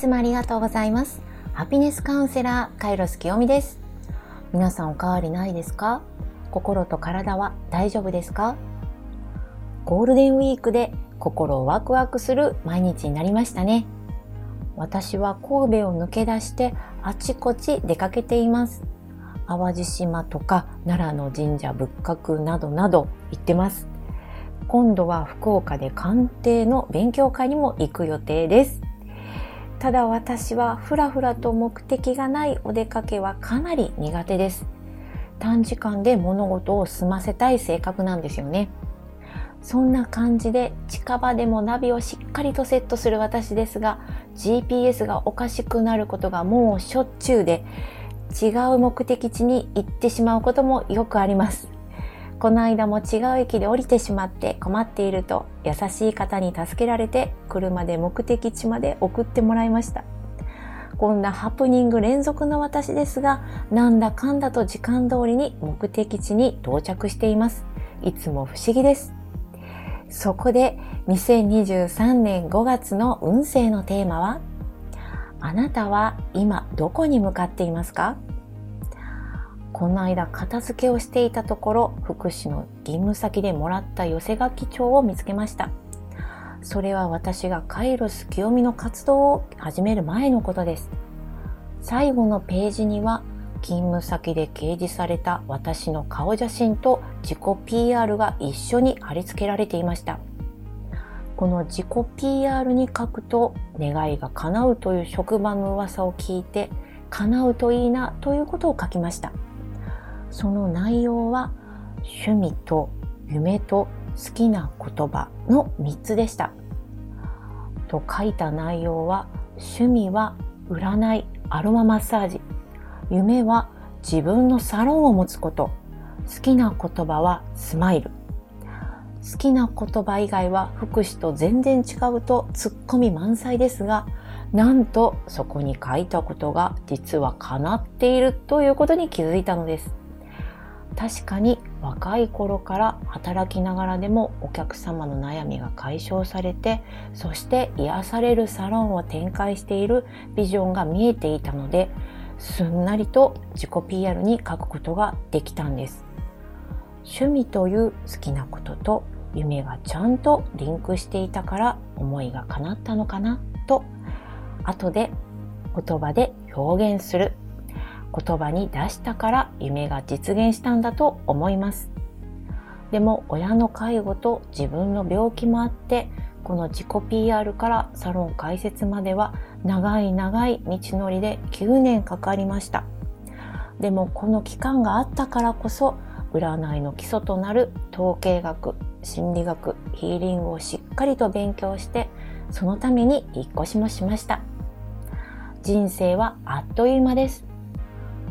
つもありがとうございます。ハピネスカウンセラー、カイロス清美です。皆さんお変わりないですか？心と体は大丈夫ですか？ゴールデンウィークで心をワクワクする毎日になりましたね。私は神戸を抜け出してあちこち出かけています。淡路島とか奈良の神社仏閣などなど行ってます。今度は福岡で鑑定の勉強会にも行く予定です。ただ私はふらふらと目的がないお出かけはかなり苦手です。短時間で物事を済ませたい性格なんですよね。そんな感じで近場でもナビをしっかりとセットする私ですが GPS がおかしくなることがもうしょっちゅうで違う目的地に行ってしまうこともよくあります。この間も違う駅で降りてしまって困っていると優しい方に助けられて車で目的地まで送ってもらいました。こんなハプニング連続の私ですが、なんだかんだと時間通りに目的地に到着しています。いつも不思議です。そこで2023年5月の運勢のテーマは、あなたは今どこに向かっていますか？この間片付けをしていたところ福祉の勤務先でもらった寄せ書き帳を見つけました。それは私がカイロス清美の活動を始める前のことです。最後のページには勤務先で掲示された私の顔写真と自己 PR が一緒に貼り付けられていました。この自己 PR に書くと願いが叶うという職場の噂を聞いて叶うといいなということを書きました。その内容は趣味と夢と好きな言葉の3つでした。と書いた内容は趣味は占い、アロママッサージ。夢は自分のサロンを持つこと。好きな言葉はスマイル。好きな言葉以外は福祉と全然違うとツッコミ満載ですが、なんとそこに書いたことが実は叶っているということに気づいたのです。確かに若い頃から働きながらでもお客様の悩みが解消されてそして癒されるサロンを展開しているビジョンが見えていたのですんなりと自己 PR に書くことができたんです。趣味という好きなことと夢がちゃんとリンクしていたから思いが叶ったのかなと後で言葉で表現する言葉に出したから夢が実現したんだと思います。でも親の介護と自分の病気もあってこの自己 PR からサロン開設までは長い長い道のりで9年かかりました。でもこの期間があったからこそ占いの基礎となる統計学、心理学、ヒーリングをしっかりと勉強してそのために引っ越しもしました。人生はあっという間です。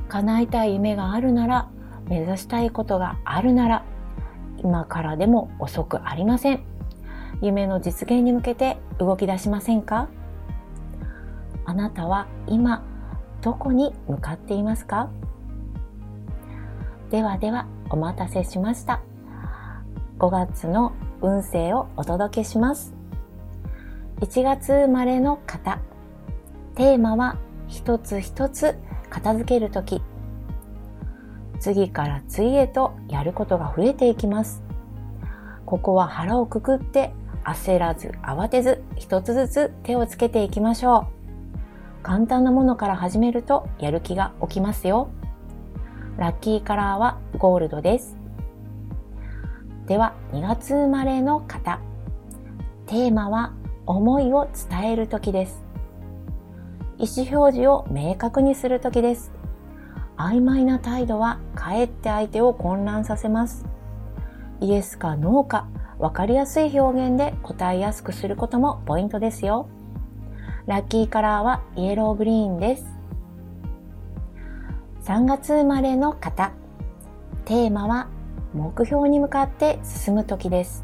叶えたい夢があるなら、目指したいことがあるなら、今からでも遅くありません。夢の実現に向けて動き出しませんか？あなたは今どこに向かっていますか？ではではお待たせしました。5月の運勢をお届けします。1月生まれの方。テーマは一つ一つ片付けるとき、次から次へとやることが増えていきます。ここは腹をくくって焦らず慌てず一つずつ手をつけていきましょう。簡単なものから始めるとやる気が起きますよ。ラッキーカラーはゴールドです。では2月生まれの方。テーマは思いを伝える時です。意思表示を明確にする時です。曖昧な態度はかえって相手を混乱させます。イエスかノーか分かりやすい表現で答えやすくすることもポイントですよ。ラッキーカラーはイエローグリーンです。3月生まれの方。テーマは目標に向かって進む時です。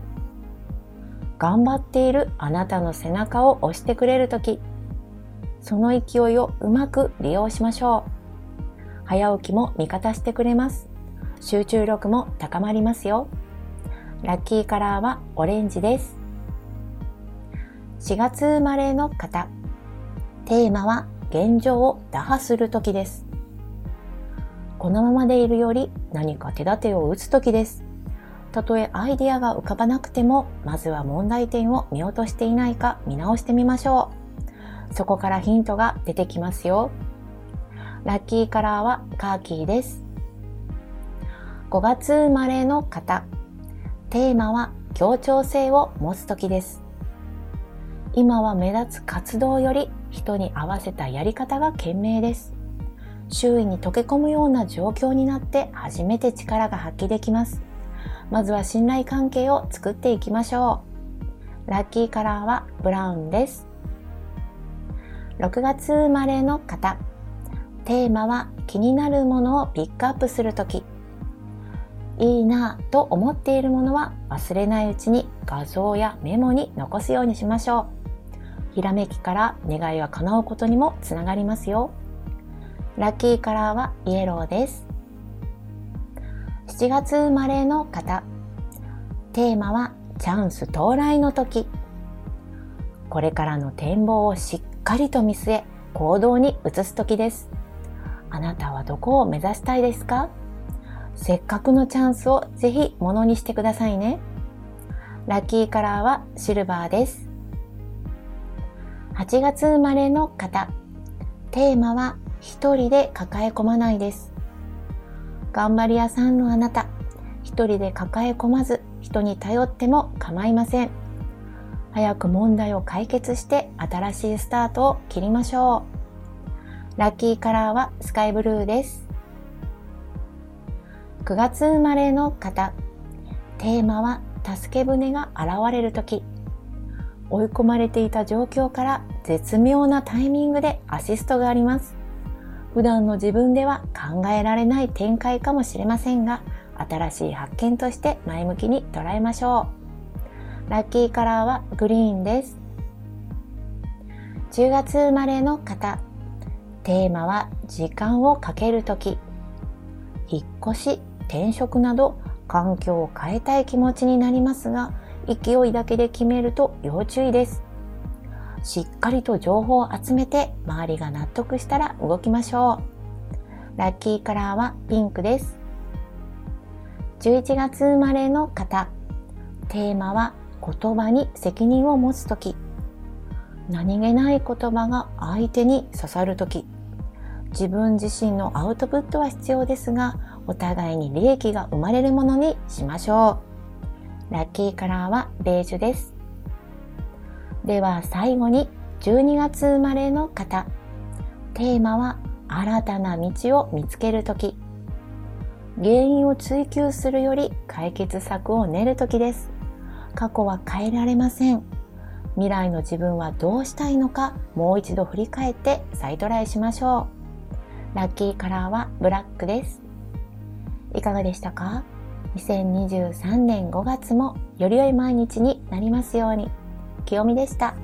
頑張っているあなたの背中を押してくれる時。その勢いをうまく利用しましょう。早起きも味方してくれます。集中力も高まりますよ。ラッキーカラーはオレンジです。4月生まれの方。テーマは現状を打破する時です。このままでいるより何か手立てを打つ時です。たとえアイデアが浮かばなくても、まずは問題点を見落としていないか見直してみましょう。そこからヒントが出てきますよ。ラッキーカラーはカーキーです。5月生まれの方。テーマは協調性を持つ時です。今は目立つ活動より人に合わせたやり方が賢明です。周囲に溶け込むような状況になって初めて力が発揮できます。まずは信頼関係を作っていきましょう。ラッキーカラーはブラウンです。6月生まれの方。テーマは気になるものをピックアップするとき。いいなぁと思っているものは忘れないうちに画像やメモに残すようにしましょう。ひらめきから願いは叶うことにもつながりますよ。ラッキーカラーはイエローです。7月生まれの方。テーマはチャンス到来の時。これからの展望をしっかりと見据え、行動に移す時です。あなたはどこを目指したいですか？せっかくのチャンスをぜひものにしてくださいね。ラッキーカラーはシルバーです。8月生まれの方。テーマは一人で抱え込まないです。頑張り屋さんのあなた、一人で抱え込まず人に頼っても構いません。早く問題を解決して新しいスタートを切りましょう。ラッキーカラーはスカイブルーです。9月生まれの方、テーマは助け舟が現れる時。追い込まれていた状況から絶妙なタイミングでアシストがあります。普段の自分では考えられない展開かもしれませんが、新しい発見として前向きに捉えましょう。ラッキーカラーはグリーンです。10月生まれの方、テーマは時間をかけるとき、引っ越し、転職など環境を変えたい気持ちになりますが、勢いだけで決めると要注意です。しっかりと情報を集めて周りが納得したら動きましょう。ラッキーカラーはピンクです。11月生まれの方。テーマは言葉に責任を持つとき。何気ない言葉が相手に刺さるとき。自分自身のアウトプットは必要ですが、お互いに利益が生まれるものにしましょう。ラッキーカラーはベージュです。では最後に12月生まれの方。テーマは新たな道を見つけるとき。原因を追求するより解決策を練るときです。過去は変えられません。未来の自分はどうしたいのかもう一度振り返って再トライしましょう。ラッキーカラーはブラックです。いかがでしたか ?2023 年5月もより良い毎日になりますように。清美でした。